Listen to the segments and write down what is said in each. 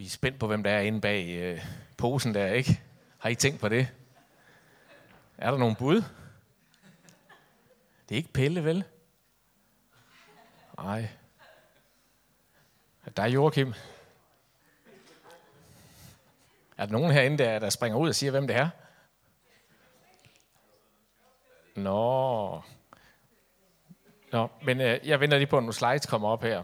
Vi er spændt på, hvem der er inde bag øh, posen der, ikke? Har I tænkt på det? Er der nogen bud? Det er ikke Pelle, vel? Nej. Der er Joachim. Er der nogen herinde, der, der springer ud og siger, hvem det er? Nå. Nå, men øh, jeg venter lige på, at nogle slides kommer op her.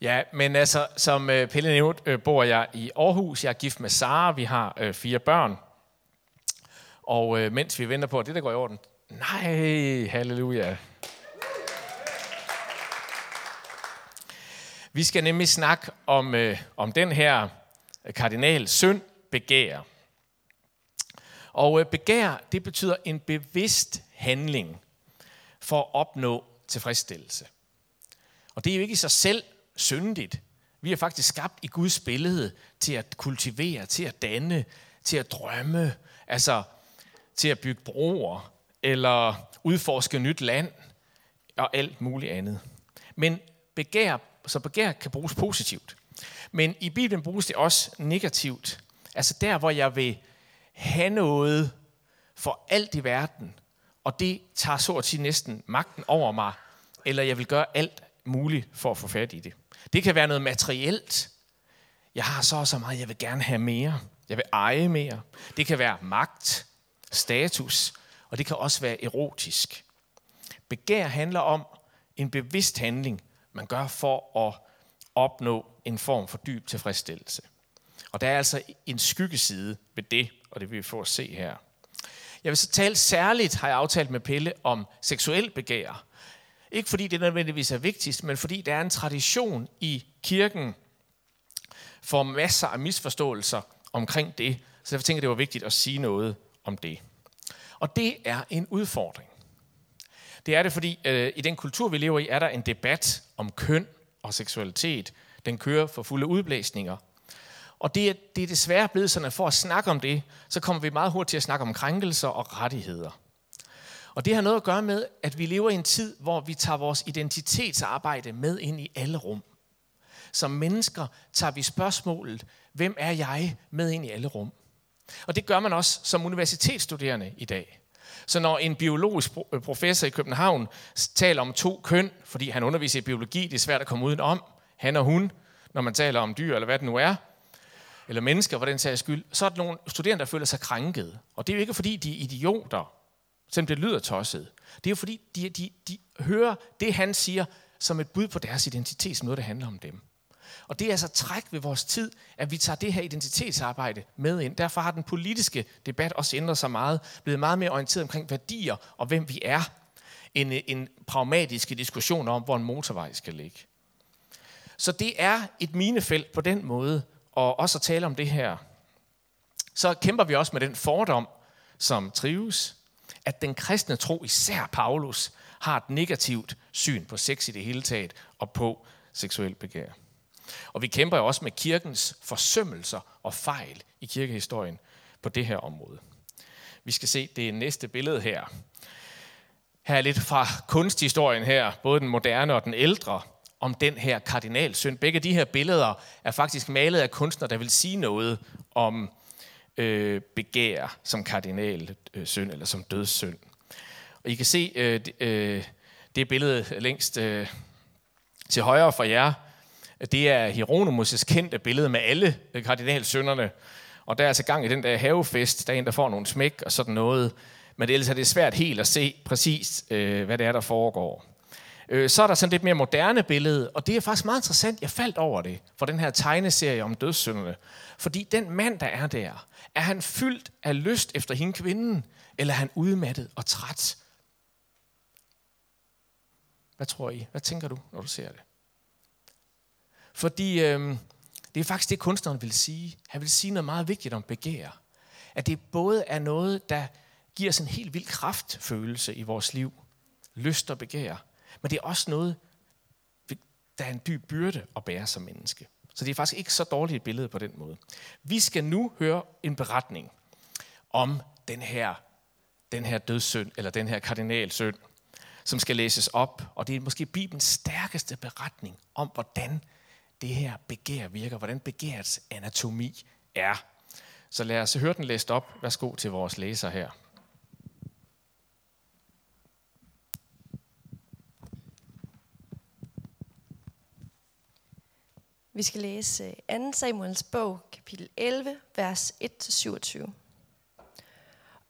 Ja, men altså, som øh, Pelle nævnte, øh, bor jeg i Aarhus. Jeg er gift med Sara. Vi har øh, fire børn. Og øh, mens vi venter på, at det der går i orden. Nej, halleluja. Vi skal nemlig snakke om, øh, om den her kardinal synd, begær. Og øh, begær, det betyder en bevidst handling for at opnå tilfredsstillelse. Og det er jo ikke i sig selv syndigt. Vi er faktisk skabt i Guds billede til at kultivere, til at danne, til at drømme, altså til at bygge broer, eller udforske nyt land, og alt muligt andet. Men begær, så begær kan bruges positivt. Men i Bibelen bruges det også negativt. Altså der, hvor jeg vil have noget for alt i verden, og det tager så at sige næsten magten over mig, eller jeg vil gøre alt muligt for at få fat i det. Det kan være noget materielt. Jeg har så og så meget, jeg vil gerne have mere. Jeg vil eje mere. Det kan være magt, status, og det kan også være erotisk. Begær handler om en bevidst handling, man gør for at opnå en form for dyb tilfredsstillelse. Og der er altså en skyggeside ved det, og det vil vi få at se her. Jeg vil så tale særligt, har jeg aftalt med Pelle, om seksuel begær. Ikke fordi det nødvendigvis er vigtigst, men fordi der er en tradition i kirken for masser af misforståelser omkring det. Så jeg tænker, det var vigtigt at sige noget om det. Og det er en udfordring. Det er det, fordi øh, i den kultur, vi lever i, er der en debat om køn og seksualitet. Den kører for fulde udblæsninger. Og det er, det er desværre blevet sådan, at for at snakke om det, så kommer vi meget hurtigt til at snakke om krænkelser og rettigheder. Og det har noget at gøre med, at vi lever i en tid, hvor vi tager vores identitetsarbejde med ind i alle rum. Som mennesker tager vi spørgsmålet, hvem er jeg, med ind i alle rum. Og det gør man også som universitetsstuderende i dag. Så når en biologisk øh, professor i København taler om to køn, fordi han underviser i biologi, det er svært at komme udenom, han og hun, når man taler om dyr eller hvad det nu er, eller mennesker for den sags skyld, så er der nogle studerende, der føler sig krænket. Og det er jo ikke fordi, de er idioter, selvom det lyder tosset. Det er jo fordi, de, de, de hører det, han siger, som et bud på deres identitet, som noget, der handler om dem. Og det er altså træk ved vores tid, at vi tager det her identitetsarbejde med ind. Derfor har den politiske debat også ændret sig meget, blevet meget mere orienteret omkring værdier og hvem vi er, end øh, en pragmatisk diskussion om, hvor en motorvej skal ligge. Så det er et minefelt på den måde, og også at tale om det her. Så kæmper vi også med den fordom, som trives, at den kristne tro, især Paulus, har et negativt syn på sex i det hele taget og på seksuel begær. Og vi kæmper jo også med kirkens forsømmelser og fejl i kirkehistorien på det her område. Vi skal se det næste billede her. Her er lidt fra kunsthistorien her, både den moderne og den ældre, om den her kardinalsøn. Begge de her billeder er faktisk malet af kunstnere, der vil sige noget om øh, begær som kardinal øh, synd eller som dødssynd. Og I kan se øh, øh, det billede længst øh, til højre for jer, det er Hieronymus' kendte billede med alle øh, kardinalsynderne. Og der er altså gang i den der havefest, der er en, der får nogle smæk og sådan noget. Men ellers er det svært helt at se præcis, øh, hvad det er, der foregår. Øh, så er der sådan lidt mere moderne billede, og det er faktisk meget interessant. Jeg faldt over det for den her tegneserie om dødssynderne. Fordi den mand, der er der, er han fyldt af lyst efter hende kvinden, eller er han udmattet og træt? Hvad tror I? Hvad tænker du, når du ser det? Fordi øh, det er faktisk det, kunstneren vil sige. Han vil sige noget meget vigtigt om begær. At det både er noget, der giver os en helt vild kraftfølelse i vores liv. Lyst og begær. Men det er også noget, der er en dyb byrde at bære som menneske. Så det er faktisk ikke så dårligt et billede på den måde. Vi skal nu høre en beretning om den her, den her dødssynd, eller den her kardinalsynd, som skal læses op, og det er måske Bibelens stærkeste beretning om, hvordan det her begær virker, hvordan begærets anatomi er. Så lad os høre den læst op. Værsgo til vores læser her. Vi skal læse øh, 2. Samuels bog, kapitel 11, vers 1-27.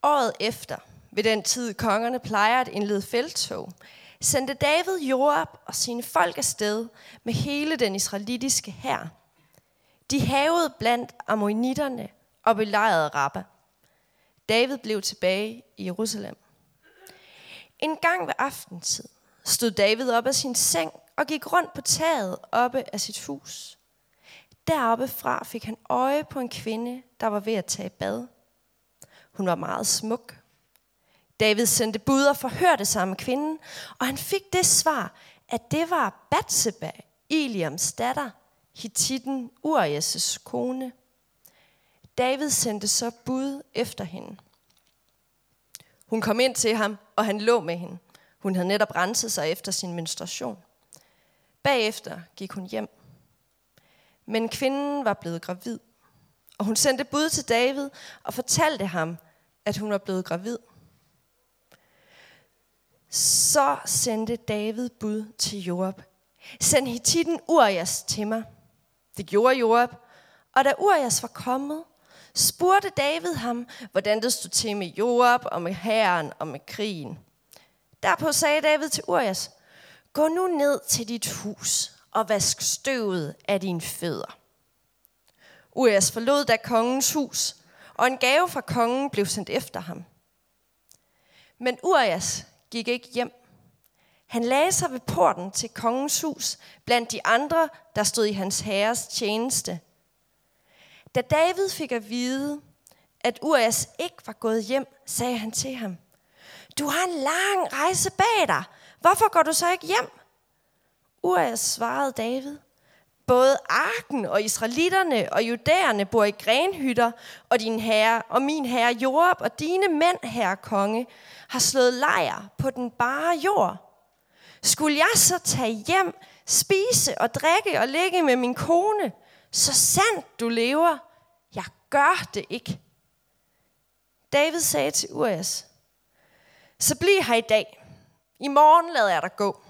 Året efter, ved den tid kongerne plejer at indlede felttog, sendte David Joab og sine folk afsted med hele den israelitiske hær. De havede blandt ammonitterne og belejrede Rabba. David blev tilbage i Jerusalem. En gang ved aftentid stod David op af sin seng og gik rundt på taget oppe af sit hus. Deroppe fra fik han øje på en kvinde, der var ved at tage bad. Hun var meget smuk. David sendte bud og forhørte sig med kvinden, og han fik det svar, at det var Batseba, Eliams datter, Hittiten Urias' kone. David sendte så bud efter hende. Hun kom ind til ham, og han lå med hende. Hun havde netop renset sig efter sin menstruation. Bagefter gik hun hjem. Men kvinden var blevet gravid. Og hun sendte bud til David og fortalte ham, at hun var blevet gravid. Så sendte David bud til Joab. Send Hittiten Urias til mig. Det gjorde Joab. Og da Urias var kommet, spurgte David ham, hvordan det stod til med Joab og med herren og med krigen. Derpå sagde David til Urias, gå nu ned til dit hus og vask støvet af dine fødder. Urias forlod da kongens hus, og en gave fra kongen blev sendt efter ham. Men Urias gik ikke hjem. Han lagde sig ved porten til kongens hus, blandt de andre, der stod i hans herres tjeneste. Da David fik at vide, at Urias ikke var gået hjem, sagde han til ham, Du har en lang rejse bag dig. Hvorfor går du så ikke hjem? Urias svarede David, Både arken og israelitterne og judæerne bor i grenhytter, og din herre og min herre Joab og dine mænd, herre konge, har slået lejr på den bare jord. Skulle jeg så tage hjem, spise og drikke og ligge med min kone, så sandt du lever, jeg gør det ikke. David sagde til Urias, så bliv her i dag. I morgen lader jeg dig gå.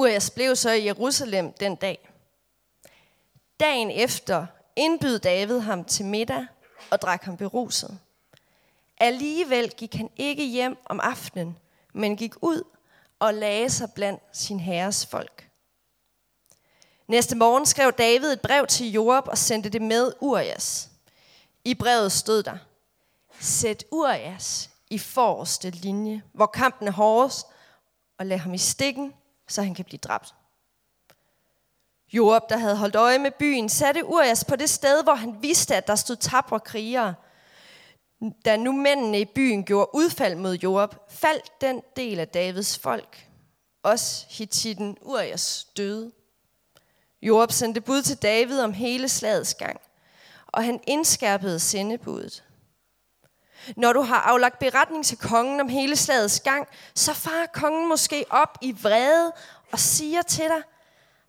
Urias blev så i Jerusalem den dag. Dagen efter indbød David ham til middag og drak ham beruset. Alligevel gik han ikke hjem om aftenen, men gik ud og lagde sig blandt sin herres folk. Næste morgen skrev David et brev til Joab og sendte det med Urias. I brevet stod der, Sæt Urias i forreste linje, hvor kampen er hårdest, og lad ham i stikken, så han kan blive dræbt. Joab, der havde holdt øje med byen, satte Urias på det sted, hvor han vidste, at der stod tabre krigere. Da nu mændene i byen gjorde udfald mod Joab, faldt den del af Davids folk. Også Hittiten Urias døde. Joab sendte bud til David om hele slagets gang, og han indskærpede sendebuddet. Når du har aflagt beretning til kongen om hele slagets gang, så farer kongen måske op i vrede og siger til dig,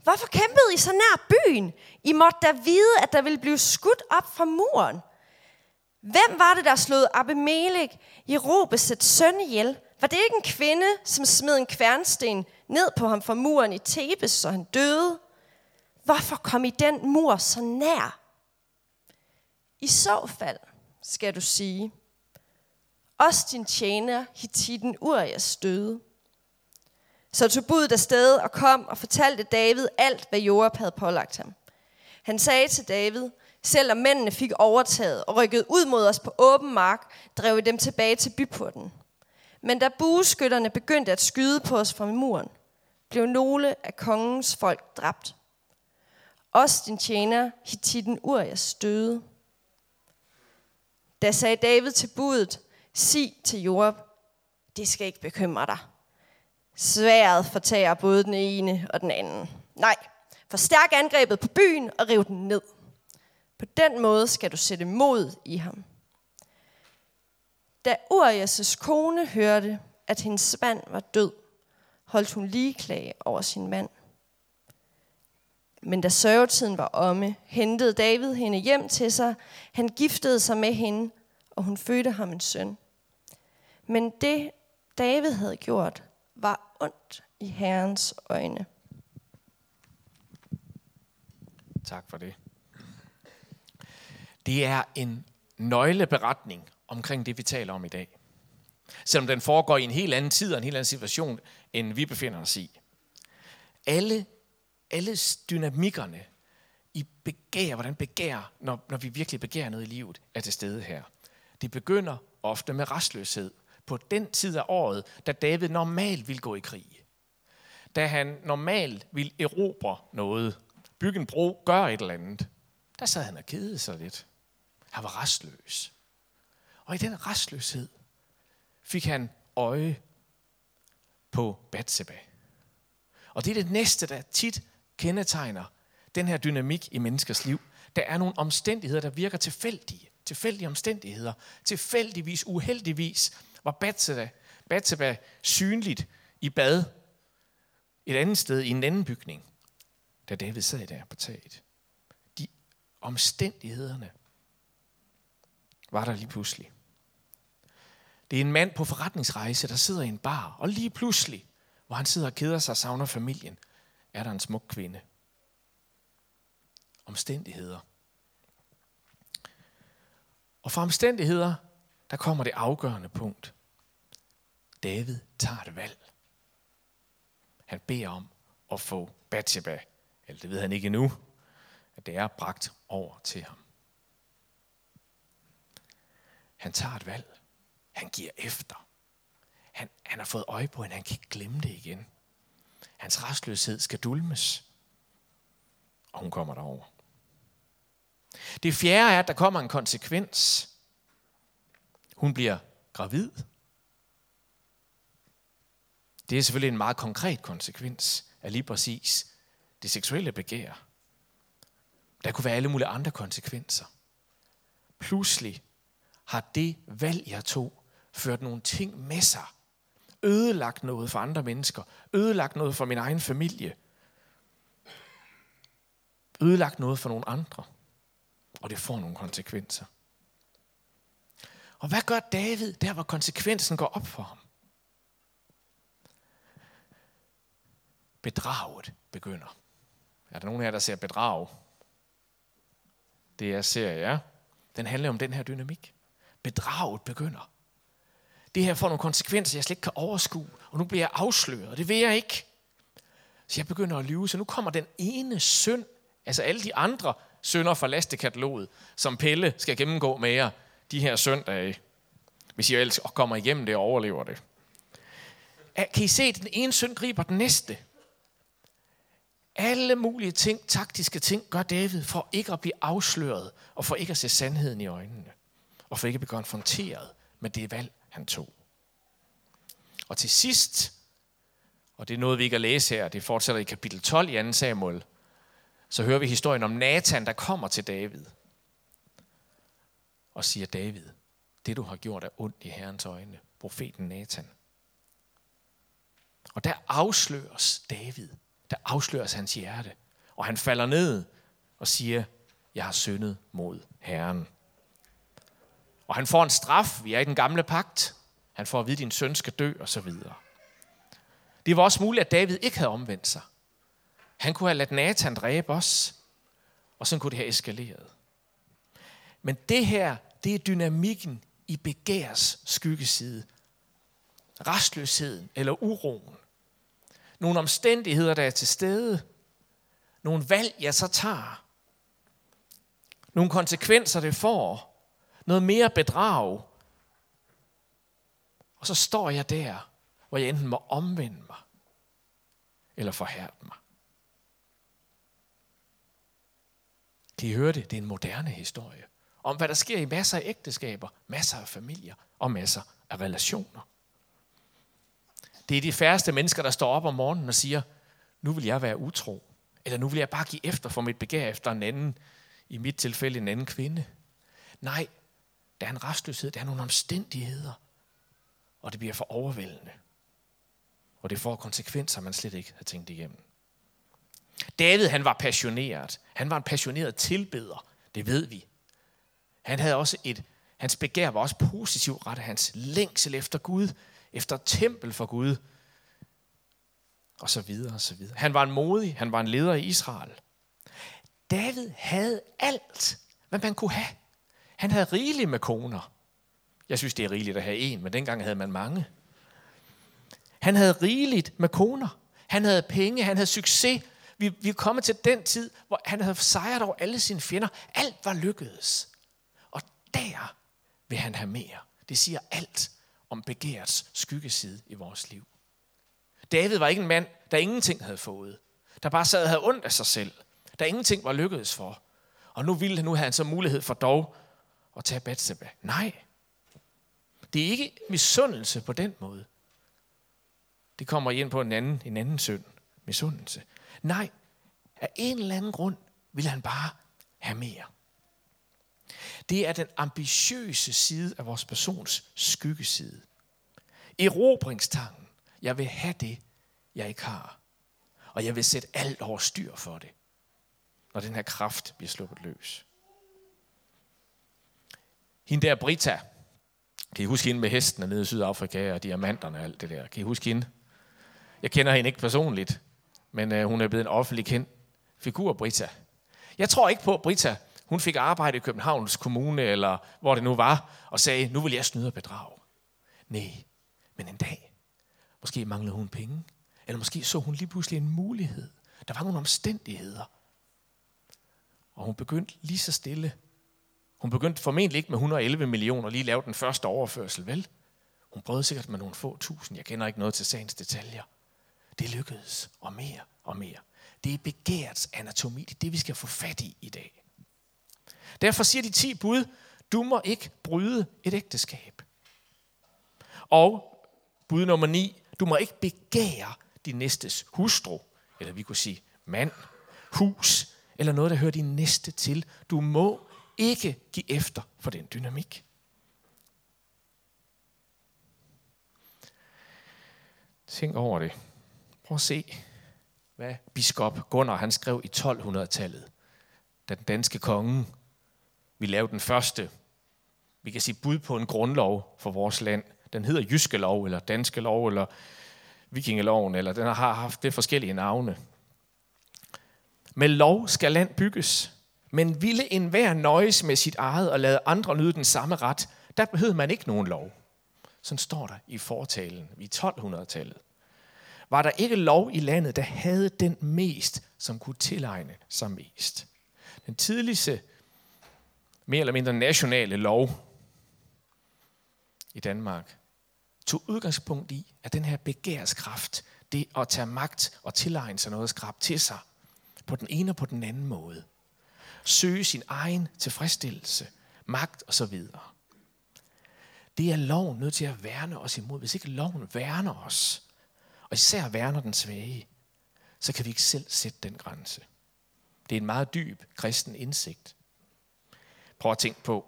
Hvorfor kæmpede I så nær byen? I måtte da vide, at der ville blive skudt op fra muren. Hvem var det, der slog Abimelech, Jerobesets søn ihjel? Var det ikke en kvinde, som smed en kværnsten ned på ham fra muren i Tebes, så han døde? Hvorfor kom I den mur så nær? I så fald, skal du sige, også din tjener, Hittiten Urias, døde. Så tog budet afsted og kom og fortalte David alt, hvad Joab havde pålagt ham. Han sagde til David, selvom mændene fik overtaget og rykkede ud mod os på åben mark, drev vi dem tilbage til byporten. Men da bueskytterne begyndte at skyde på os fra muren, blev nogle af kongens folk dræbt. Også din tjener, Hittiten Urias, døde. Da sagde David til budet, sig til Joab, det skal ikke bekymre dig. Sværet fortager både den ene og den anden. Nej, forstærk angrebet på byen og riv den ned. På den måde skal du sætte mod i ham. Da Urias' kone hørte, at hendes mand var død, holdt hun lige klage over sin mand. Men da sørgetiden var omme, hentede David hende hjem til sig. Han giftede sig med hende, og hun fødte ham en søn. Men det, David havde gjort, var ondt i Herrens øjne. Tak for det. Det er en nøgleberetning omkring det, vi taler om i dag. Selvom den foregår i en helt anden tid og en helt anden situation, end vi befinder os i. Alle, alle dynamikkerne i begær, hvordan begær, når, når vi virkelig begærer noget i livet, er til stede her. Det begynder ofte med restløshed på den tid af året, da David normalt vil gå i krig. Da han normalt vil erobre noget, bygge en bro, gøre et eller andet, der sad han og kedede sig lidt. Han var restløs. Og i den restløshed fik han øje på Batseba. Og det er det næste, der tit kendetegner den her dynamik i menneskers liv. Der er nogle omstændigheder, der virker tilfældige. Tilfældige omstændigheder. Tilfældigvis, uheldigvis var Batseba, Batseba synligt i bad et andet sted i en anden bygning, da David sad der på taget. De omstændighederne var der lige pludselig. Det er en mand på forretningsrejse, der sidder i en bar, og lige pludselig, hvor han sidder og keder sig og savner familien, er der en smuk kvinde. Omstændigheder. Og fra omstændigheder, der kommer det afgørende punkt. David tager et valg. Han beder om at få Bathsheba, eller det ved han ikke endnu, at det er bragt over til ham. Han tager et valg. Han giver efter. Han, han har fået øje på hende, han kan ikke glemme det igen. Hans restløshed skal dulmes. Og hun kommer derover. Det fjerde er, at der kommer en konsekvens. Hun bliver gravid. Det er selvfølgelig en meget konkret konsekvens af lige præcis det seksuelle begær. Der kunne være alle mulige andre konsekvenser. Pludselig har det valg, jeg tog, ført nogle ting med sig. Ødelagt noget for andre mennesker. Ødelagt noget for min egen familie. Ødelagt noget for nogle andre. Og det får nogle konsekvenser. Og hvad gør David der, hvor konsekvensen går op for ham? Bedraget begynder. Er der nogen af jer, der ser bedrag? Det er ser ja. Den handler om den her dynamik. Bedraget begynder. Det her får nogle konsekvenser, jeg slet ikke kan overskue. Og nu bliver jeg afsløret, og det vil jeg ikke. Så jeg begynder at lyve. Så nu kommer den ene synd, altså alle de andre synder fra lastekataloget, som Pelle skal gennemgå med jer de her søndage. Hvis I ellers kommer igennem det og overlever det. Kan I se, at den ene synd griber den næste? Alle mulige ting, taktiske ting, gør David for ikke at blive afsløret og for ikke at se sandheden i øjnene og for ikke at blive konfronteret med det valg, han tog. Og til sidst, og det er noget, vi ikke at læse her, det fortsætter i kapitel 12 i 2 Samuel, så hører vi historien om Nathan, der kommer til David og siger, David, det du har gjort er ondt i Herrens øjne. Profeten Nathan. Og der afsløres David. Der afsløres hans hjerte. Og han falder ned og siger, jeg har syndet mod Herren. Og han får en straf. Vi er i den gamle pagt. Han får at vide, at din søn skal dø, og så videre. Det var også muligt, at David ikke havde omvendt sig. Han kunne have ladt Nathan dræbe os, og så kunne det have eskaleret. Men det her, det er dynamikken i begærs skyggeside. Restløsheden eller uroen. Nogle omstændigheder, der er til stede. Nogle valg, jeg så tager. Nogle konsekvenser, det får noget mere bedrag. Og så står jeg der, hvor jeg enten må omvende mig, eller forhærde mig. Kan I høre det? Det er en moderne historie. Om hvad der sker i masser af ægteskaber, masser af familier og masser af relationer. Det er de færreste mennesker, der står op om morgenen og siger, nu vil jeg være utro. Eller nu vil jeg bare give efter for mit begær efter en anden, i mit tilfælde en anden kvinde. Nej, der er en restløshed, der er nogle omstændigheder, og det bliver for overvældende. Og det får konsekvenser, man slet ikke har tænkt igennem. David, han var passioneret. Han var en passioneret tilbeder. Det ved vi. Han havde også et, hans begær var også positivt rettet. Hans længsel efter Gud, efter tempel for Gud, og så videre og så videre. Han var en modig, han var en leder i Israel. David havde alt, hvad man kunne have. Han havde rigeligt med koner. Jeg synes, det er rigeligt at have en, men dengang havde man mange. Han havde rigeligt med koner. Han havde penge, han havde succes. Vi, vi er kommet til den tid, hvor han havde sejret over alle sine fjender. Alt var lykkedes. Og der vil han have mere. Det siger alt om begærets skyggeside i vores liv. David var ikke en mand, der ingenting havde fået. Der bare sad og havde ondt af sig selv. Der ingenting var lykkedes for. Og nu ville han nu have han så mulighed for dog at tage Bathsheba. Nej. Det er ikke misundelse på den måde. Det kommer ind på en anden, en anden synd. Misundelse. Nej, af en eller anden grund vil han bare have mere. Det er den ambitiøse side af vores persons skyggeside. Erobringstangen. Jeg vil have det, jeg ikke har. Og jeg vil sætte alt over styr for det, når den her kraft bliver sluppet løs. Hende der Brita, kan I huske hende med hesten nede i Sydafrika og diamanterne og alt det der? Kan I huske hende? Jeg kender hende ikke personligt, men øh, hun er blevet en offentlig kendt figur, Brita. Jeg tror ikke på, at Brita hun fik arbejde i Københavns Kommune, eller hvor det nu var, og sagde, nu vil jeg snyde og bedrage. Nej, men en dag, måske manglede hun penge, eller måske så hun lige pludselig en mulighed. Der var nogle omstændigheder. Og hun begyndte lige så stille. Hun begyndte formentlig ikke med 111 millioner lige lave den første overførsel, vel? Hun prøvede sikkert med nogle få tusind. Jeg kender ikke noget til sagens detaljer. Det lykkedes, og mere og mere. Det er begærets anatomi. Det er det, vi skal få fat i i dag. Derfor siger de ti bud, du må ikke bryde et ægteskab. Og bud nummer ni, du må ikke begære din næstes hustru, eller vi kunne sige mand, hus, eller noget, der hører din næste til. Du må ikke give efter for den dynamik. Tænk over det. Prøv at se, hvad biskop Gunnar han skrev i 1200-tallet, da den danske konge vi lave den første, vi kan sige bud på en grundlov for vores land. Den hedder Jyske Lov, eller Danske Lov, eller Vikingeloven, eller den har haft det forskellige navne. Med lov skal land bygges, men ville enhver nøjes med sit eget og lade andre nyde den samme ret, der behøvede man ikke nogen lov. Sådan står der i fortalen i 1200-tallet. Var der ikke lov i landet, der havde den mest, som kunne tilegne sig mest. Den tidligste, mere eller mindre nationale lov i Danmark, tog udgangspunkt i, at den her begærskraft, det at tage magt og tilegne sig noget skrab til sig, på den ene og på den anden måde. Søge sin egen tilfredsstillelse, magt og så videre. Det er loven nødt til at værne os imod. Hvis ikke loven værner os, og især værner den svage, så kan vi ikke selv sætte den grænse. Det er en meget dyb kristen indsigt. Prøv at tænke på,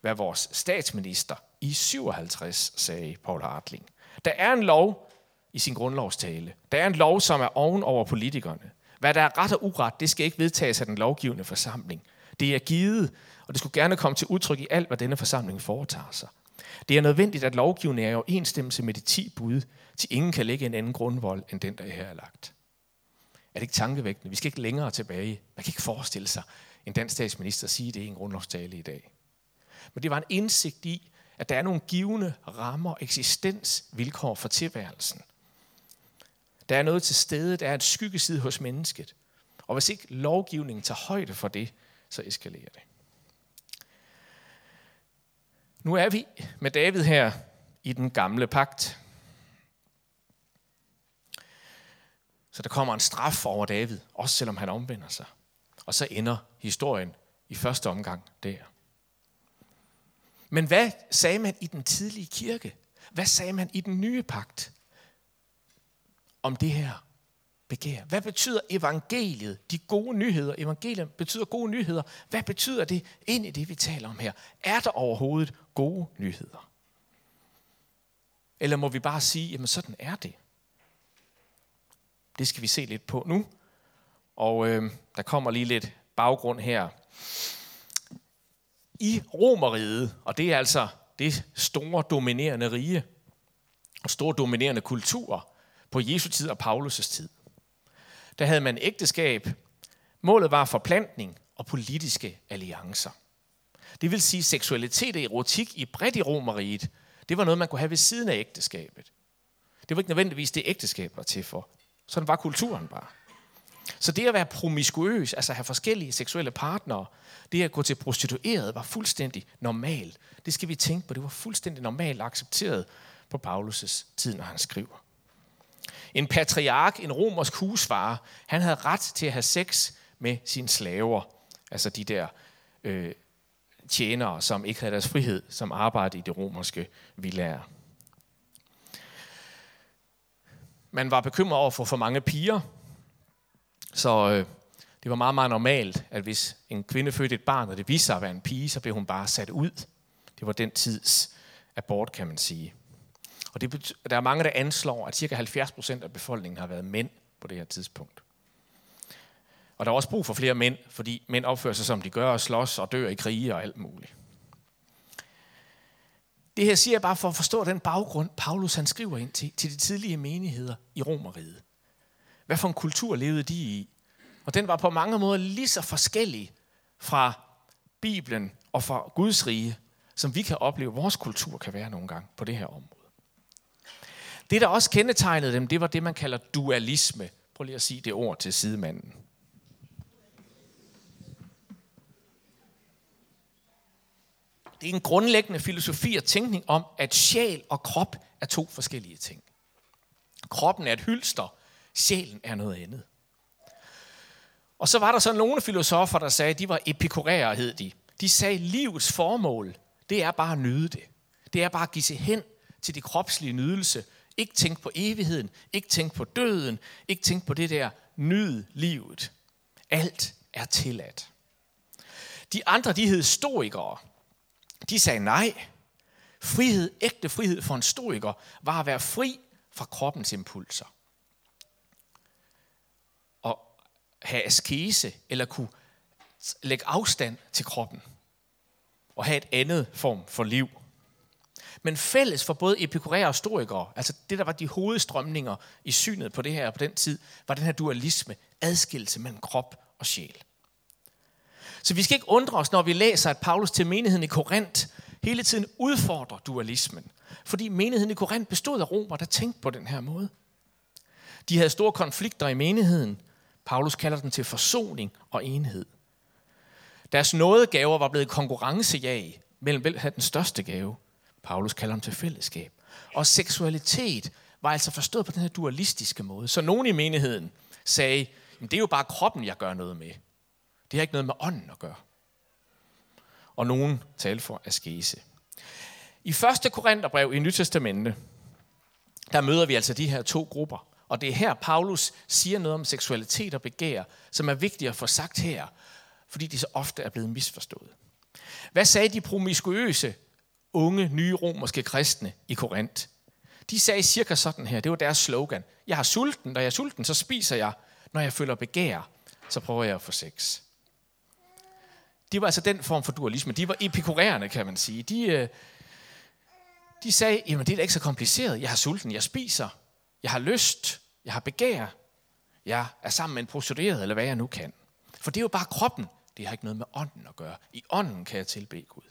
hvad vores statsminister i 57 sagde, Paul Hartling. Der er en lov i sin grundlovstale. Der er en lov, som er oven over politikerne. Hvad der er ret og uret, det skal ikke vedtages af den lovgivende forsamling. Det er givet, og det skulle gerne komme til udtryk i alt, hvad denne forsamling foretager sig. Det er nødvendigt, at lovgivningen er i overensstemmelse med de ti bud, til ingen kan lægge en anden grundvold, end den, der her er lagt. Er det ikke tankevækkende? Vi skal ikke længere tilbage. Man kan ikke forestille sig en dansk statsminister sige det i en grundlovstale i dag. Men det var en indsigt i, at der er nogle givende rammer, eksistensvilkår for tilværelsen. Der er noget til stede, der er et skyggeside hos mennesket. Og hvis ikke lovgivningen tager højde for det, så eskalerer det. Nu er vi med David her i den gamle pagt. Så der kommer en straf over David, også selvom han omvender sig. Og så ender historien i første omgang der. Men hvad sagde man i den tidlige kirke? Hvad sagde man i den nye pagt om det her begær? Hvad betyder evangeliet, de gode nyheder? Evangeliet betyder gode nyheder. Hvad betyder det ind i det, vi taler om her? Er der overhovedet gode nyheder? Eller må vi bare sige, jamen sådan er det? Det skal vi se lidt på nu. Og øh, der kommer lige lidt baggrund her. I Romeriet, og det er altså det store dominerende rige, og store dominerende kultur på Jesu tid og Paulus' tid. Der havde man ægteskab. Målet var forplantning og politiske alliancer. Det vil sige, seksualitet og erotik i bredt i Romeriet, det var noget, man kunne have ved siden af ægteskabet. Det var ikke nødvendigvis det, ægteskab var til for. Sådan var kulturen bare. Så det at være promiskuøs, altså have forskellige seksuelle partnere, det at gå til prostitueret, var fuldstændig normalt. Det skal vi tænke på. Det var fuldstændig normalt accepteret på Paulus' tid, når han skriver. En patriark, en romersk husfar, han havde ret til at have sex med sine slaver. Altså de der øh, tjenere, som ikke havde deres frihed, som arbejdede i det romerske villager. Man var bekymret over for for mange piger, så øh, det var meget, meget normalt, at hvis en kvinde fødte et barn, og det viste sig at være en pige, så blev hun bare sat ud. Det var den tids abort, kan man sige. Og det betyder, der er mange, der anslår, at ca. 70% af befolkningen har været mænd på det her tidspunkt. Og der er også brug for flere mænd, fordi mænd opfører sig, som de gør, og slås og dør i krige og alt muligt. Det her siger jeg bare for at forstå den baggrund, Paulus han skriver ind til, til de tidlige menigheder i Romeriet. Hvad for en kultur levede de i? Og den var på mange måder lige så forskellig fra Bibelen og fra Guds rige, som vi kan opleve, vores kultur kan være nogle gange på det her område. Det, der også kendetegnede dem, det var det, man kalder dualisme. Prøv lige at sige det ord til sidemanden. Det er en grundlæggende filosofi og tænkning om, at sjæl og krop er to forskellige ting. Kroppen er et hylster, sjælen er noget andet. Og så var der så nogle filosofer, der sagde, at de var epikurære, hed de. De sagde, at livets formål, det er bare at nyde det. Det er bare at give sig hen til de kropslige nydelse. Ikke tænk på evigheden, ikke tænk på døden, ikke tænk på det der nyd livet. Alt er tilladt. De andre, de hed stoikere. De sagde nej. Frihed, ægte frihed for en stoiker, var at være fri fra kroppens impulser. Og have askese, eller kunne lægge afstand til kroppen. Og have et andet form for liv. Men fælles for både epikurære og stoikere, altså det, der var de hovedstrømninger i synet på det her på den tid, var den her dualisme, adskillelse mellem krop og sjæl. Så vi skal ikke undre os, når vi læser, at Paulus til menigheden i Korinth hele tiden udfordrer dualismen. Fordi menigheden i Korinth bestod af romer, der tænkte på den her måde. De havde store konflikter i menigheden. Paulus kalder den til forsoning og enhed. Deres nådegaver var blevet konkurrencejag mellem hvem havde den største gave. Paulus kalder dem til fællesskab. Og seksualitet var altså forstået på den her dualistiske måde. Så nogen i menigheden sagde, det er jo bare kroppen, jeg gør noget med. Det har ikke noget med ånden at gøre. Og nogen talte for askese. I 1. Korintherbrev i Nyt Testamente, der møder vi altså de her to grupper. Og det er her, Paulus siger noget om seksualitet og begær, som er vigtigt at få sagt her, fordi de så ofte er blevet misforstået. Hvad sagde de promiskuøse, unge, nye romerske kristne i Korinth? De sagde cirka sådan her, det var deres slogan. Jeg har sulten, når jeg er sulten, så spiser jeg. Når jeg føler begær, så prøver jeg at få sex de var altså den form for dualisme. De var epikurerende, kan man sige. De, øh, de sagde, jamen det er da ikke så kompliceret. Jeg har sulten, jeg spiser, jeg har lyst, jeg har begær, jeg er sammen med en prostitueret, eller hvad jeg nu kan. For det er jo bare kroppen. Det har ikke noget med ånden at gøre. I ånden kan jeg tilbe Gud.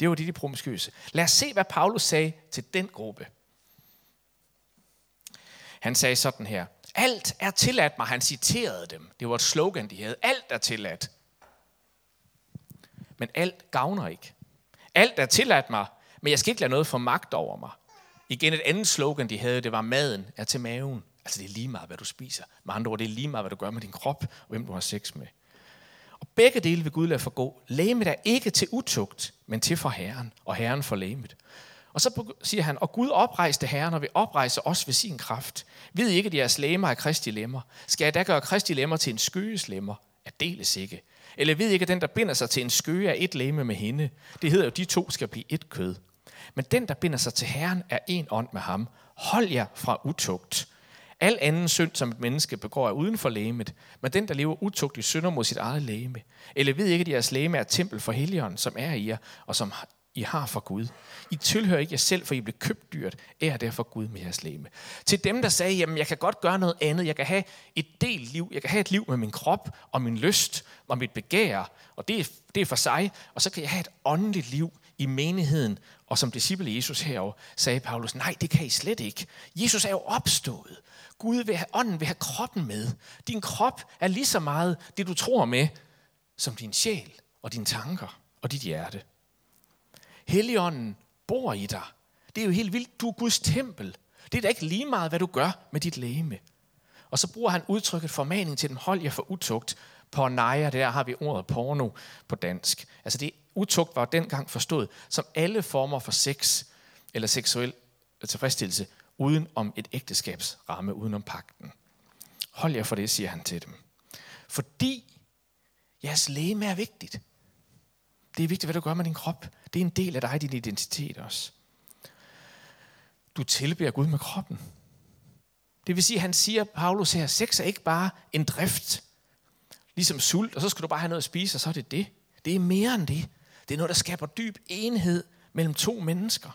Det var de, de promiskøse. Lad os se, hvad Paulus sagde til den gruppe. Han sagde sådan her. Alt er tilladt mig. Han citerede dem. Det var et slogan, de havde. Alt er tilladt men alt gavner ikke. Alt er tilladt mig, men jeg skal ikke lade noget få magt over mig. Igen et andet slogan, de havde, det var, maden er til maven. Altså det er lige meget, hvad du spiser. Med andre ord, det er lige meget, hvad du gør med din krop, og hvem du har sex med. Begge dele vil Gud lade forgå. Læmet er ikke til utugt, men til for Herren, og Herren for læmet. Og så siger han, og Gud oprejste Herren, og vil oprejse os ved sin kraft. Ved I ikke, at jeres lemmer er kristi lemmer? Skal jeg da gøre kristi lemmer til en skøges lemmer? At deles ikke. Eller ved ikke, at den, der binder sig til en skøge, er et læme med hende. Det hedder jo, at de to skal blive et kød. Men den, der binder sig til Herren, er en ånd med ham. Hold jer fra utugt. Al anden synd, som et menneske begår, er uden for lægemet, men den, der lever utugtigt, synder mod sit eget lægeme. Eller ved ikke, at jeres lægeme er tempel for helligånden, som er i jer, og som I har for Gud. I tilhører ikke jer selv, for I blev købt dyrt. Er derfor Gud med jeres lægeme. Til dem, der sagde, jamen jeg kan godt gøre noget andet. Jeg kan have et del liv. Jeg kan have et liv med min krop og min lyst og mit begær. Og det er, det er for sig. Og så kan jeg have et åndeligt liv i menigheden. Og som disciple Jesus herovre, sagde Paulus, nej, det kan I slet ikke. Jesus er jo opstået. Gud vil have, ånden vil have kroppen med. Din krop er lige så meget det, du tror med, som din sjæl og dine tanker og dit hjerte. Helligånden bor i dig. Det er jo helt vildt. Du er Guds tempel. Det er da ikke lige meget, hvad du gør med dit læme. Og så bruger han udtrykket formaning til dem, hold jer for utugt. Porneia, der har vi ordet porno på dansk. Altså det utugt var dengang forstået som alle former for sex eller seksuel tilfredsstillelse uden om et ægteskabsramme, uden om pakten. Hold jer for det, siger han til dem. Fordi jeres læme er vigtigt. Det er vigtigt, hvad du gør med din krop. Det er en del af dig, din identitet også. Du tilbeder Gud med kroppen. Det vil sige, han siger, Paulus her, sex er ikke bare en drift, ligesom sult, og så skal du bare have noget at spise, og så er det det. Det er mere end det. Det er noget, der skaber dyb enhed mellem to mennesker,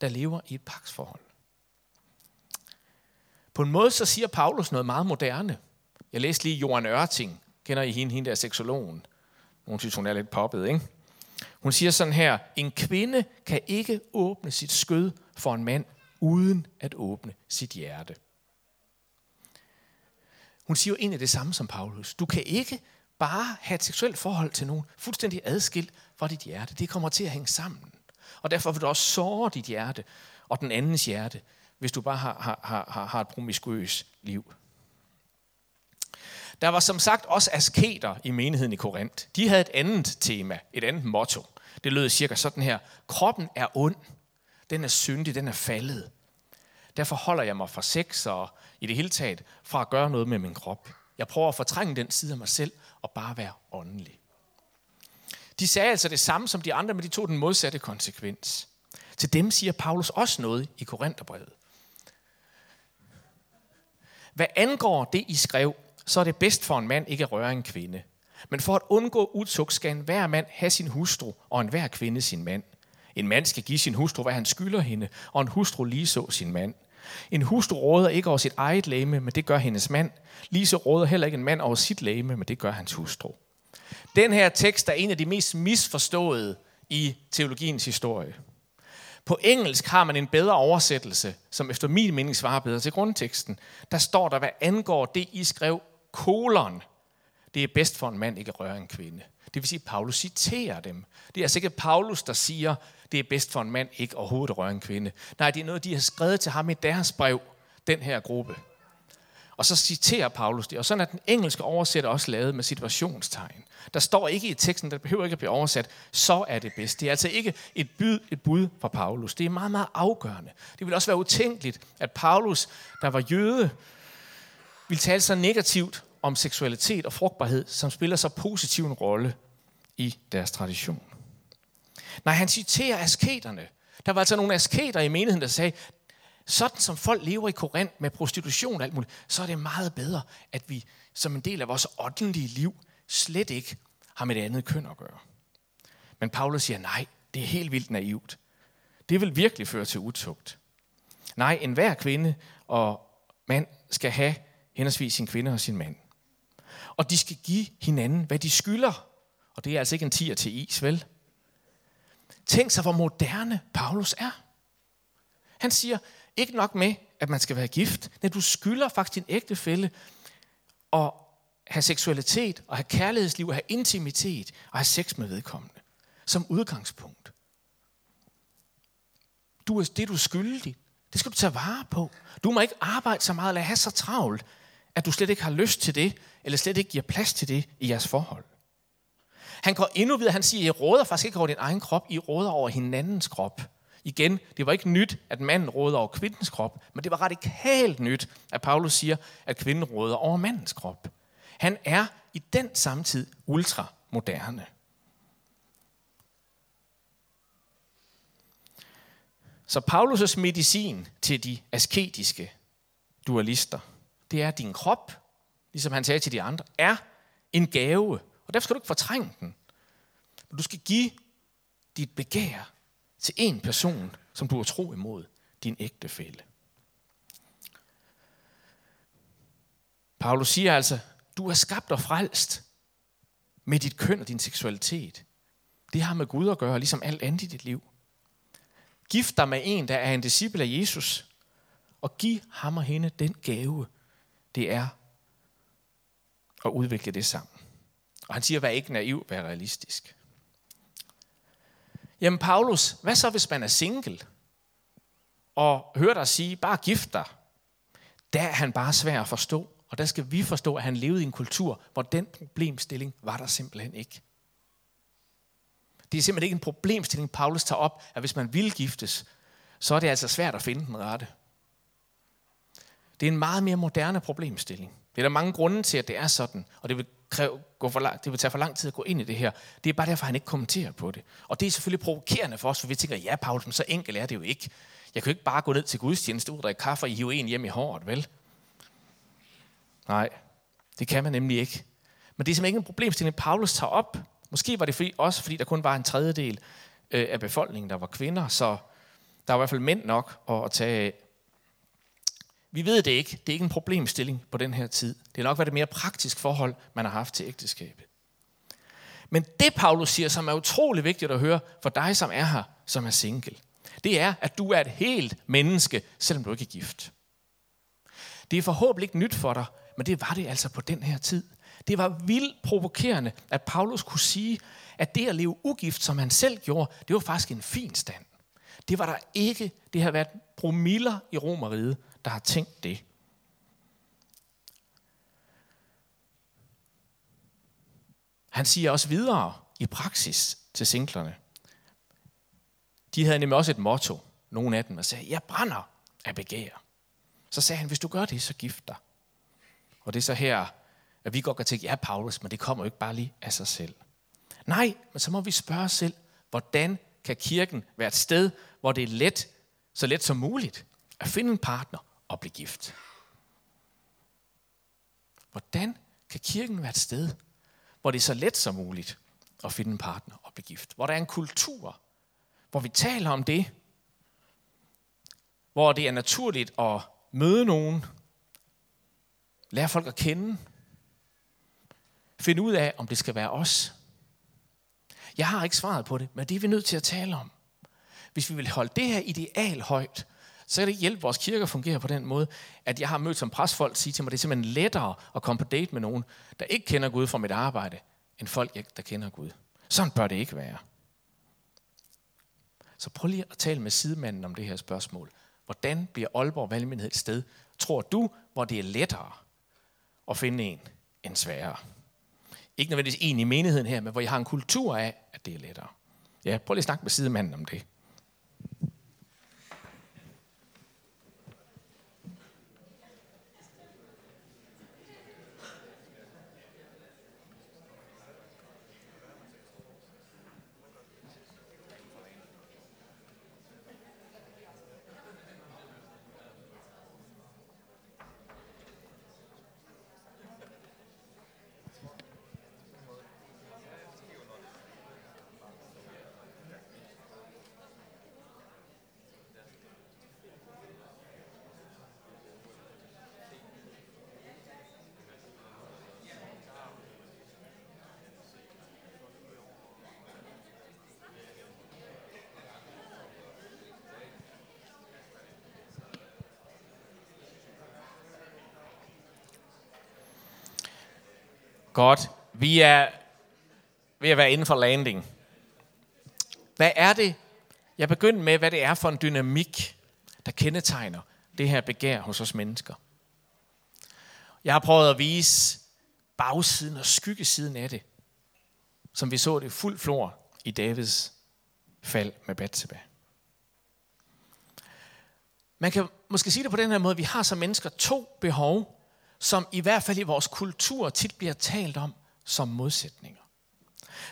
der lever i et paksforhold. På en måde så siger Paulus noget meget moderne. Jeg læste lige Johan Ørting. Kender I hende, hende der seksologen? Nogle synes, hun er lidt poppet, ikke? Hun siger sådan her, en kvinde kan ikke åbne sit skød for en mand, uden at åbne sit hjerte. Hun siger jo egentlig det samme som Paulus. Du kan ikke bare have et seksuelt forhold til nogen fuldstændig adskilt fra dit hjerte. Det kommer til at hænge sammen. Og derfor vil du også såre dit hjerte og den andens hjerte, hvis du bare har, har, har, har et promiskuøst liv. Der var som sagt også asketer i menigheden i Korinth. De havde et andet tema, et andet motto. Det lød cirka sådan her. Kroppen er ond. Den er syndig, den er faldet. Derfor holder jeg mig fra sex og i det hele taget fra at gøre noget med min krop. Jeg prøver at fortrænge den side af mig selv og bare være åndelig. De sagde altså det samme som de andre, men de tog den modsatte konsekvens. Til dem siger Paulus også noget i Korintherbrevet. Hvad angår det, I skrev, så er det bedst for en mand ikke at røre en kvinde. Men for at undgå utugt skal en hver mand have sin hustru, og en hver kvinde sin mand. En mand skal give sin hustru, hvad han skylder hende, og en hustru lige så sin mand. En hustru råder ikke over sit eget læme, men det gør hendes mand. Lige så råder heller ikke en mand over sit læme, men det gør hans hustru. Den her tekst er en af de mest misforståede i teologiens historie. På engelsk har man en bedre oversættelse, som efter min mening svarer bedre til grundteksten. Der står der, hvad angår det, I skrev, kolon. Det er bedst for en mand ikke at røre en kvinde. Det vil sige, at Paulus citerer dem. Det er altså ikke Paulus, der siger, det er bedst for en mand ikke overhovedet at røre en kvinde. Nej, det er noget, de har skrevet til ham i deres brev, den her gruppe. Og så citerer Paulus det, og sådan er den engelske oversætter også lavet med situationstegn. Der står ikke i teksten, der behøver ikke at blive oversat, så er det bedst. Det er altså ikke et byd, et bud fra Paulus. Det er meget, meget afgørende. Det ville også være utænkeligt, at Paulus, der var jøde, ville tale så negativt om seksualitet og frugtbarhed, som spiller så positiv en rolle i deres tradition. Nej, han citerer asketerne. Der var altså nogle asketer i menigheden, der sagde, sådan som folk lever i Korinth med prostitution og alt muligt, så er det meget bedre, at vi som en del af vores åndelige liv slet ikke har med det andet køn at gøre. Men Paulus siger, nej, det er helt vildt naivt. Det vil virkelig føre til utugt. Nej, enhver kvinde og mand skal have henholdsvis sin kvinde og sin mand. Og de skal give hinanden, hvad de skylder. Og det er altså ikke en tier til is, vel? Tænk sig, hvor moderne Paulus er. Han siger, ikke nok med, at man skal være gift. men du skylder faktisk din ægtefælle at have seksualitet, og have kærlighedsliv, og have intimitet, og have sex med vedkommende. Som udgangspunkt. Du er det, du er skyldig. Det skal du tage vare på. Du må ikke arbejde så meget, eller have så travlt, at du slet ikke har lyst til det, eller slet ikke giver plads til det i jeres forhold. Han går endnu videre, han siger, I råder faktisk ikke over din egen krop, I råder over hinandens krop. Igen, det var ikke nyt, at manden råder over kvindens krop, men det var radikalt nyt, at Paulus siger, at kvinden råder over mandens krop. Han er i den samtid ultramoderne. Så Paulus' medicin til de asketiske, dualister, det er, at din krop, ligesom han sagde til de andre, er en gave. Og derfor skal du ikke fortrænge den. Du skal give dit begær til en person, som du er tro imod, din ægtefælle. Paulus siger altså, du er skabt og frelst med dit køn og din seksualitet. Det har med Gud at gøre, ligesom alt andet i dit liv. Gift dig med en, der er en disciple af Jesus, og giv ham og hende den gave, det er at udvikle det sammen. Og han siger, vær ikke naiv, vær realistisk. Jamen Paulus, hvad så hvis man er single? Og hører dig sige, bare gift dig. Der er han bare svær at forstå. Og der skal vi forstå, at han levede i en kultur, hvor den problemstilling var der simpelthen ikke. Det er simpelthen ikke en problemstilling, Paulus tager op, at hvis man vil giftes, så er det altså svært at finde den rette. Det er en meget mere moderne problemstilling. Det er der mange grunde til, at det er sådan, og det vil, kræve, gå for lang, det vil tage for lang tid at gå ind i det her. Det er bare derfor, han ikke kommenterer på det. Og det er selvfølgelig provokerende for os, for vi tænker, ja, Paulus, men så enkelt er det jo ikke. Jeg kan jo ikke bare gå ned til gudstjeneste, ud og drikke kaffe og hive en hjem i håret, vel? Nej, det kan man nemlig ikke. Men det er simpelthen ikke en problemstilling, Paulus tager op. Måske var det fordi, også fordi, der kun var en tredjedel øh, af befolkningen, der var kvinder, så der var i hvert fald mænd nok at tage af. Vi ved det ikke. Det er ikke en problemstilling på den her tid. Det er nok været et mere praktisk forhold, man har haft til ægteskabet. Men det, Paulus siger, som er utrolig vigtigt at høre for dig, som er her, som er single, det er, at du er et helt menneske, selvom du ikke er gift. Det er forhåbentlig ikke nyt for dig, men det var det altså på den her tid. Det var vildt provokerende, at Paulus kunne sige, at det at leve ugift, som han selv gjorde, det var faktisk en fin stand. Det var der ikke. Det havde været promiller i Romeriet, der har tænkt det. Han siger også videre i praksis til singlerne. De havde nemlig også et motto, nogle af dem, og sagde, jeg brænder af begær. Så sagde han, hvis du gør det, så gift dig. Og det er så her, at vi godt kan tænke, ja Paulus, men det kommer jo ikke bare lige af sig selv. Nej, men så må vi spørge os selv, hvordan kan kirken være et sted, hvor det er let, så let som muligt, at finde en partner og blive gift? Hvordan kan kirken være et sted, hvor det er så let som muligt at finde en partner og blive gift? Hvor der er en kultur, hvor vi taler om det, hvor det er naturligt at møde nogen, lære folk at kende, finde ud af, om det skal være os. Jeg har ikke svaret på det, men det er vi nødt til at tale om. Hvis vi vil holde det her ideal højt, så kan det ikke hjælpe vores kirke at fungere på den måde, at jeg har mødt som præstfolk sige til mig, at det er simpelthen lettere at komme på date med nogen, der ikke kender Gud fra mit arbejde, end folk, der kender Gud. Sådan bør det ikke være. Så prøv lige at tale med sidemanden om det her spørgsmål. Hvordan bliver Aalborg Valgmyndighed et sted, tror du, hvor det er lettere at finde en end sværere? Ikke nødvendigvis en i menigheden her, men hvor jeg har en kultur af, at det er lettere. Ja, prøv lige at snakke med sidemanden om det. Godt. Vi er ved at være inden for landing. Hvad er det? Jeg begynder med, hvad det er for en dynamik, der kendetegner det her begær hos os mennesker. Jeg har prøvet at vise bagsiden og skyggesiden af det, som vi så det fuld flor i Davids fald med Bathsheba. Man kan måske sige det på den her måde, vi har som mennesker to behov, som i hvert fald i vores kultur tit bliver talt om som modsætninger.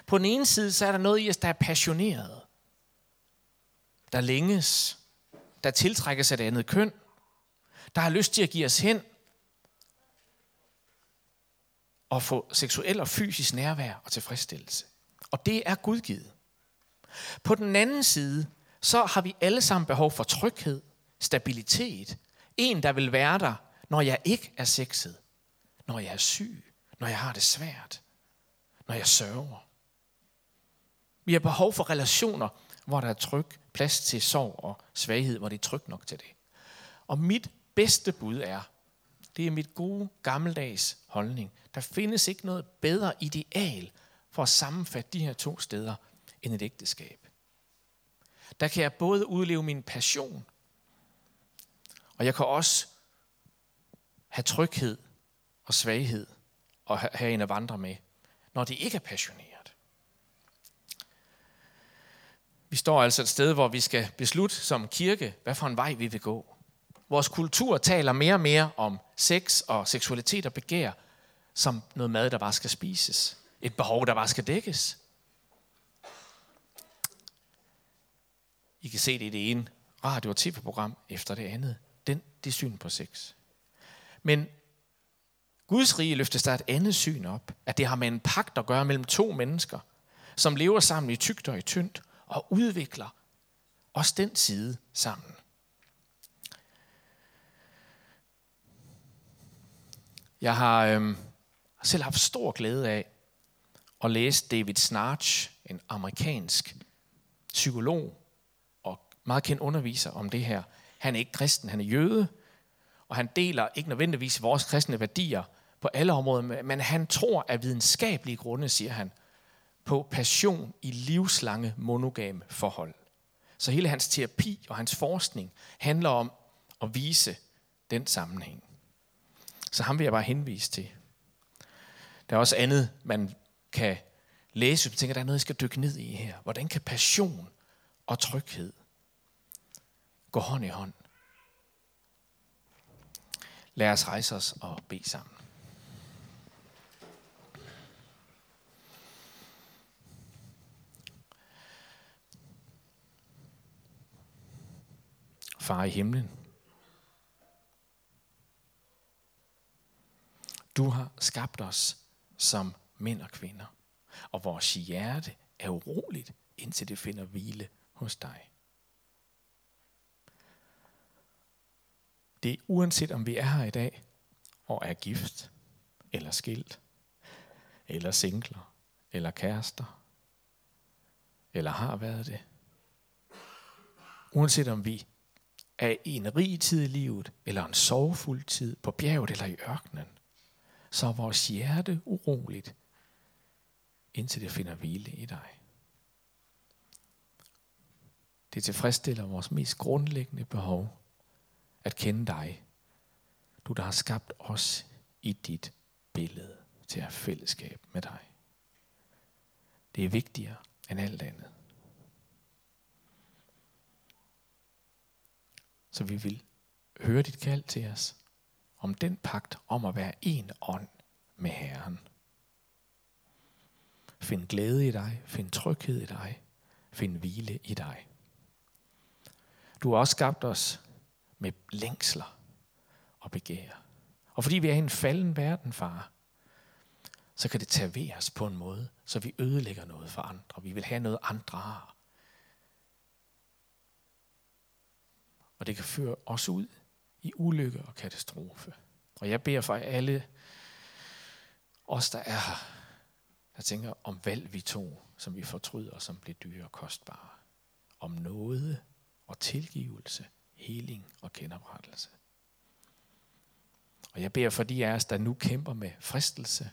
På den ene side, så er der noget i os, der er passioneret. Der længes. Der tiltrækkes af det andet køn. der har lyst til at give os hen og få seksuel og fysisk nærvær og tilfredsstillelse. Og det er gudgivet. På den anden side, så har vi alle sammen behov for tryghed, stabilitet. En, der vil være der, når jeg ikke er sexet, når jeg er syg, når jeg har det svært, når jeg sørger. Vi har behov for relationer, hvor der er tryg, plads til sorg og svaghed, hvor det er trygt nok til det. Og mit bedste bud er, det er mit gode gammeldags holdning. Der findes ikke noget bedre ideal for at sammenfatte de her to steder end et ægteskab. Der kan jeg både udleve min passion, og jeg kan også have tryghed og svaghed og have en at vandre med, når det ikke er passioneret. Vi står altså et sted, hvor vi skal beslutte som kirke, hvad for en vej vi vil gå. Vores kultur taler mere og mere om sex og seksualitet og begær som noget mad, der bare skal spises. Et behov, der bare skal dækkes. I kan se det i det ene radio- og tv-program efter det andet. Den, det syn på sex. Men Guds rige løftes der et andet syn op, at det har med en pagt at gøre mellem to mennesker, som lever sammen i tygt og i tyndt, og udvikler også den side sammen. Jeg har øhm, selv haft stor glæde af at læse David Snarch, en amerikansk psykolog og meget kendt underviser om det her. Han er ikke kristen, han er jøde, og han deler ikke nødvendigvis vores kristne værdier på alle områder, men han tror af videnskabelige grunde, siger han, på passion i livslange monogame forhold. Så hele hans terapi og hans forskning handler om at vise den sammenhæng. Så ham vil jeg bare henvise til. Der er også andet, man kan læse, hvis man tænker, der er noget, jeg skal dykke ned i her. Hvordan kan passion og tryghed gå hånd i hånd? Lad os rejse os og bede sammen. Far i himlen, Du har skabt os som mænd og kvinder, og vores hjerte er uroligt, indtil det finder hvile hos dig. Det er uanset om vi er her i dag og er gift, eller skilt, eller singler, eller kærester, eller har været det. Uanset om vi er i en rig tid i livet, eller en sorgfuld tid på bjerget eller i ørkenen, så er vores hjerte uroligt, indtil det finder hvile i dig. Det tilfredsstiller vores mest grundlæggende behov at kende dig. Du, der har skabt os i dit billede til at have fællesskab med dig. Det er vigtigere end alt andet. Så vi vil høre dit kald til os om den pagt om at være en ånd med Herren. Find glæde i dig, find tryghed i dig, find hvile i dig. Du har også skabt os med længsler og begær. Og fordi vi er i en falden verden, far, så kan det tage os på en måde, så vi ødelægger noget for andre. Vi vil have noget andre har. Og det kan føre os ud i ulykke og katastrofe. Og jeg beder for alle os, der er her, der tænker om valg vi tog, som vi fortryder, som bliver dyre og kostbare. Om noget og tilgivelse, heling og genoprettelse. Og jeg beder for de af os, der nu kæmper med fristelse,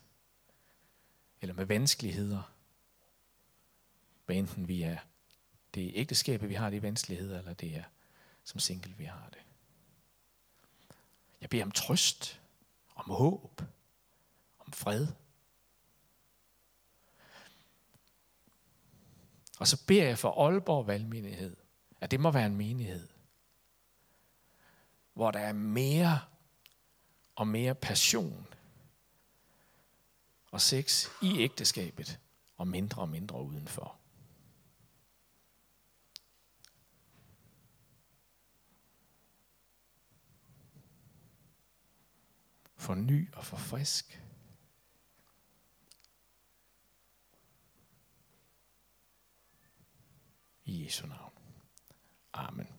eller med vanskeligheder, hvad enten vi er det ægteskab, vi har de vanskeligheder, eller det er som single, vi har det. Jeg beder om trøst, om håb, om fred. Og så beder jeg for Aalborg Valgmenighed, at det må være en menighed, hvor der er mere og mere passion og sex i ægteskabet, og mindre og mindre udenfor. forny og forfrisk. I Jesu navn. Amen.